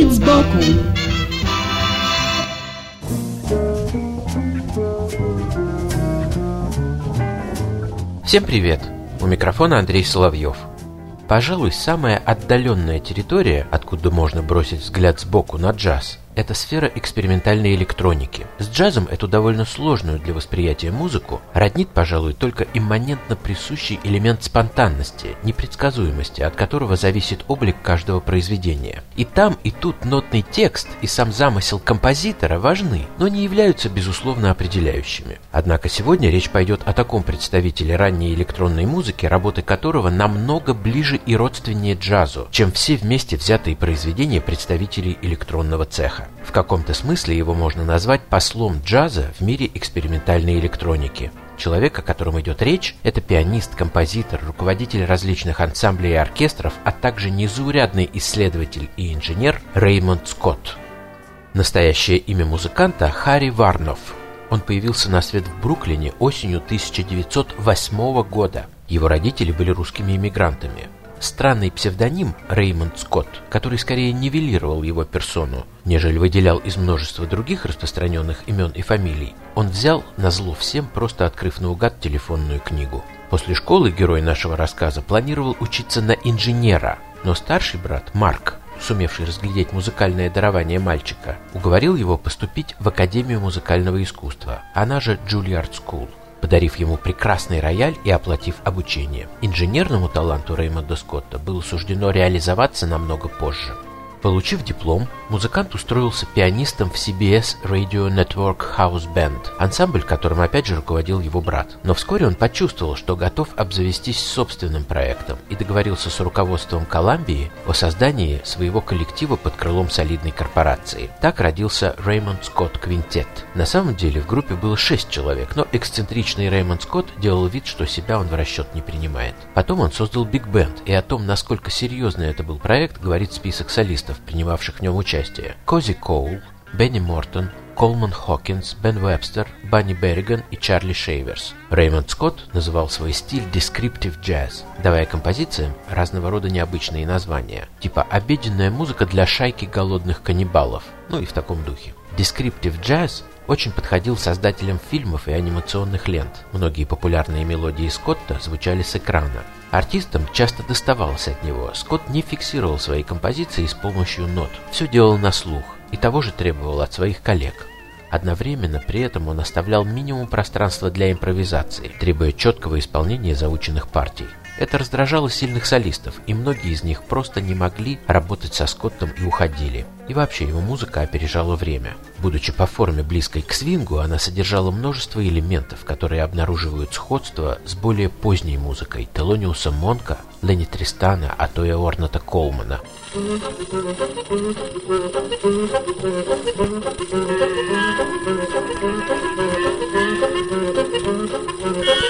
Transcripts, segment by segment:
Вид сбоку Всем привет! У микрофона Андрей Соловьев. Пожалуй, самая отдаленная территория, откуда можно бросить взгляд сбоку на джаз, это сфера экспериментальной электроники. С джазом эту довольно сложную для восприятия музыку роднит, пожалуй, только имманентно присущий элемент спонтанности, непредсказуемости, от которого зависит облик каждого произведения. И там, и тут нотный текст и сам замысел композитора важны, но не являются безусловно определяющими. Однако сегодня речь пойдет о таком представителе ранней электронной музыки, работы которого намного ближе и родственнее джазу, чем все вместе взятые произведения представителей электронного цеха. В каком-то смысле его можно назвать послом джаза в мире экспериментальной электроники. Человек, о котором идет речь, это пианист, композитор, руководитель различных ансамблей и оркестров, а также незаурядный исследователь и инженер Реймонд Скотт. Настоящее имя музыканта – Харри Варнов. Он появился на свет в Бруклине осенью 1908 года. Его родители были русскими иммигрантами – странный псевдоним Реймонд Скотт, который скорее нивелировал его персону, нежели выделял из множества других распространенных имен и фамилий, он взял на зло всем, просто открыв наугад телефонную книгу. После школы герой нашего рассказа планировал учиться на инженера, но старший брат Марк, сумевший разглядеть музыкальное дарование мальчика, уговорил его поступить в Академию музыкального искусства, она же Juilliard School подарив ему прекрасный рояль и оплатив обучение. Инженерному таланту Реймонда Скотта было суждено реализоваться намного позже. Получив диплом, музыкант устроился пианистом в CBS Radio Network House Band, ансамбль, которым опять же руководил его брат. Но вскоре он почувствовал, что готов обзавестись собственным проектом и договорился с руководством Колумбии о создании своего коллектива под крылом солидной корпорации. Так родился Raymond Scott Quintet. На самом деле в группе было шесть человек, но эксцентричный Raymond Scott делал вид, что себя он в расчет не принимает. Потом он создал Big Band, и о том, насколько серьезный это был проект, говорит список солистов артистов, принимавших в нем участие. Кози Коул, Бенни Мортон, Колман Хокинс, Бен Вебстер, Банни Берриган и Чарли Шейверс. Реймонд Скотт называл свой стиль descriptive jazz, давая композициям разного рода необычные названия, типа «обеденная музыка для шайки голодных каннибалов», ну и в таком духе. Descriptive jazz очень подходил создателям фильмов и анимационных лент. Многие популярные мелодии Скотта звучали с экрана. Артистам часто доставалось от него. Скотт не фиксировал свои композиции с помощью нот. Все делал на слух и того же требовал от своих коллег. Одновременно при этом он оставлял минимум пространства для импровизации, требуя четкого исполнения заученных партий. Это раздражало сильных солистов, и многие из них просто не могли работать со Скоттом и уходили. И вообще его музыка опережала время. Будучи по форме близкой к свингу, она содержала множество элементов, которые обнаруживают сходство с более поздней музыкой Телониуса Монка, Ленни Тристана, а то и Орната Колмана. Thank you.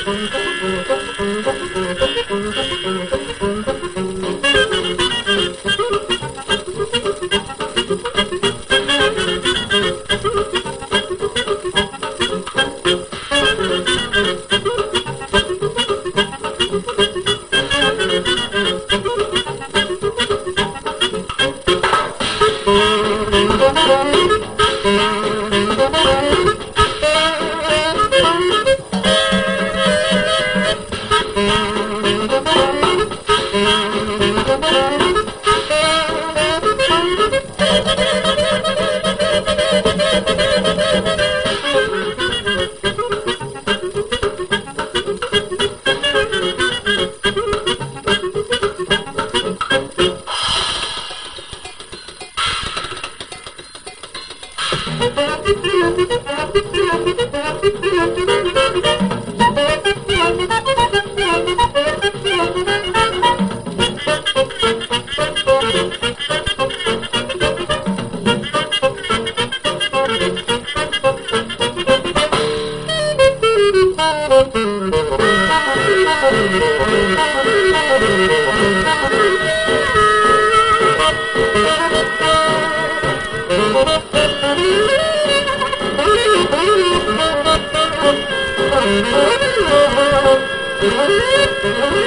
Thank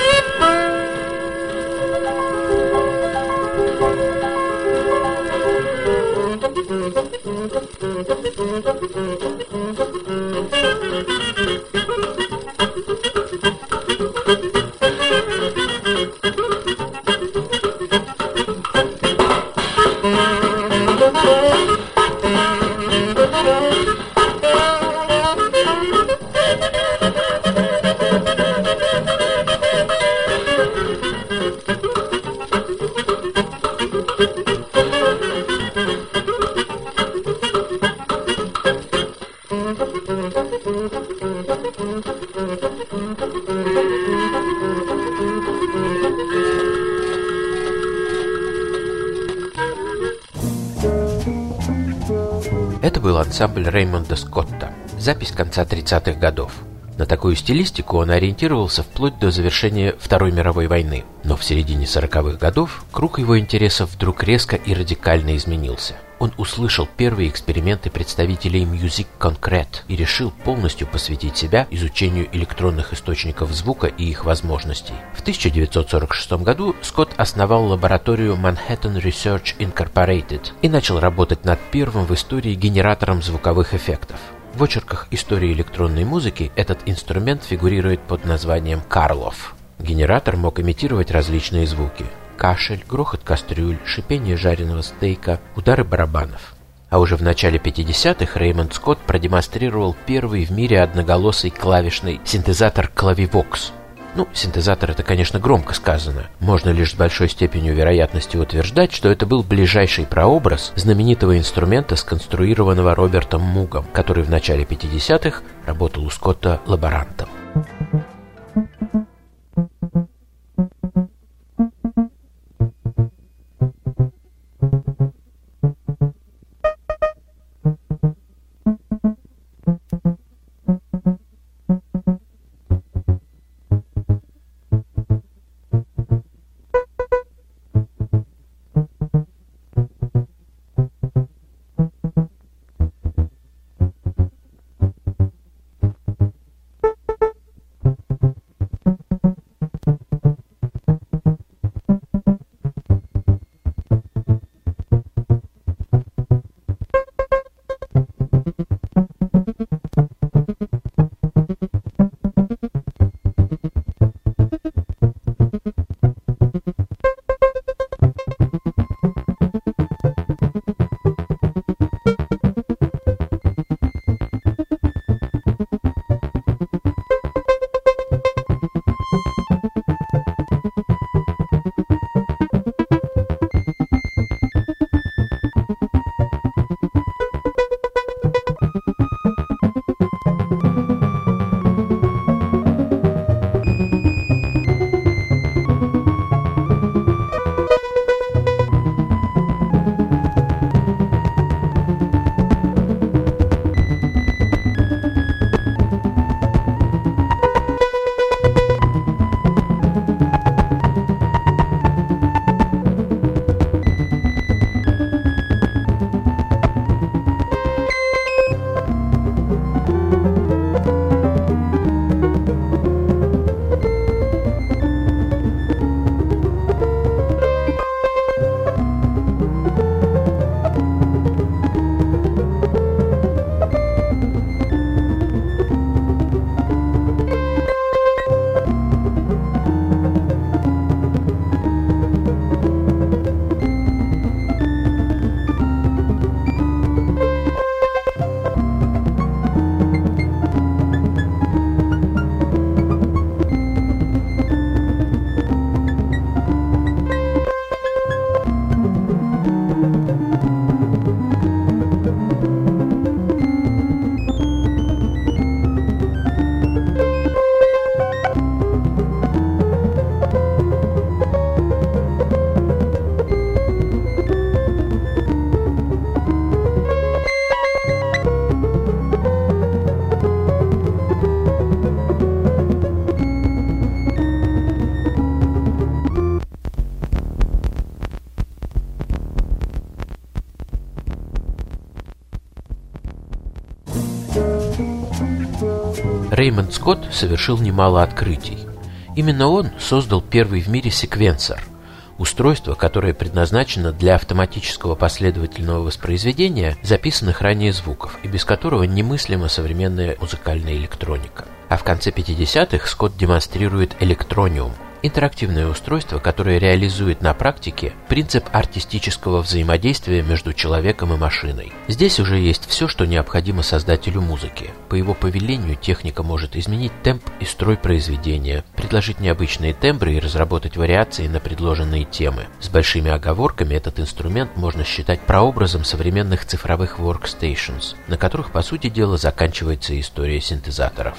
you. Был ансамбль Реймонда Скотта. Запись конца 30-х годов. На такую стилистику он ориентировался вплоть до завершения Второй мировой войны. Но в середине 40-х годов круг его интересов вдруг резко и радикально изменился. Он услышал первые эксперименты представителей Music Concrete и решил полностью посвятить себя изучению электронных источников звука и их возможностей. В 1946 году Скотт основал лабораторию Manhattan Research Incorporated и начал работать над первым в истории генератором звуковых эффектов. В очерках истории электронной музыки этот инструмент фигурирует под названием «Карлов». Генератор мог имитировать различные звуки – кашель, грохот кастрюль, шипение жареного стейка, удары барабанов. А уже в начале 50-х Реймонд Скотт продемонстрировал первый в мире одноголосый клавишный синтезатор Clavivox – ну, синтезатор это, конечно, громко сказано. Можно лишь с большой степенью вероятности утверждать, что это был ближайший прообраз знаменитого инструмента, сконструированного Робертом Мугом, который в начале 50-х работал у Скотта лаборантом. Реймонд Скотт совершил немало открытий. Именно он создал первый в мире секвенсор – устройство, которое предназначено для автоматического последовательного воспроизведения записанных ранее звуков и без которого немыслима современная музыкальная электроника. А в конце 50-х Скотт демонстрирует электрониум – Интерактивное устройство, которое реализует на практике принцип артистического взаимодействия между человеком и машиной. Здесь уже есть все, что необходимо создателю музыки. По его повелению техника может изменить темп и строй произведения, предложить необычные тембры и разработать вариации на предложенные темы. С большими оговорками этот инструмент можно считать прообразом современных цифровых workstations, на которых, по сути дела, заканчивается история синтезаторов.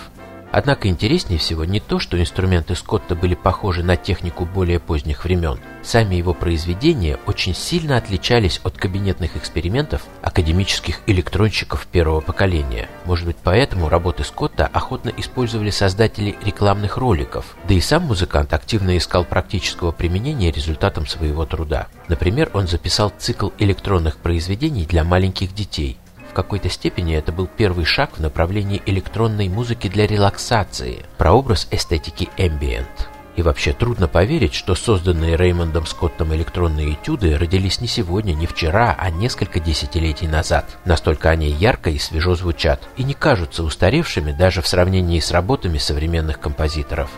Однако интереснее всего не то, что инструменты Скотта были похожи на технику более поздних времен. Сами его произведения очень сильно отличались от кабинетных экспериментов академических электронщиков первого поколения. Может быть, поэтому работы Скотта охотно использовали создатели рекламных роликов, да и сам музыкант активно искал практического применения результатам своего труда. Например, он записал цикл электронных произведений для маленьких детей, какой-то степени это был первый шаг в направлении электронной музыки для релаксации, прообраз эстетики ambient. И вообще трудно поверить, что созданные Реймондом Скоттом электронные этюды родились не сегодня, не вчера, а несколько десятилетий назад. Настолько они ярко и свежо звучат, и не кажутся устаревшими даже в сравнении с работами современных композиторов.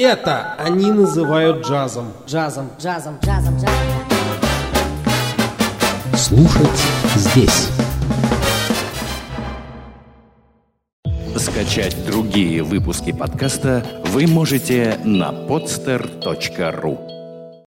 Это они называют джазом. Джазом, джазом, джазом, джазом. Слушать здесь. Скачать другие выпуски подкаста вы можете на podster.ru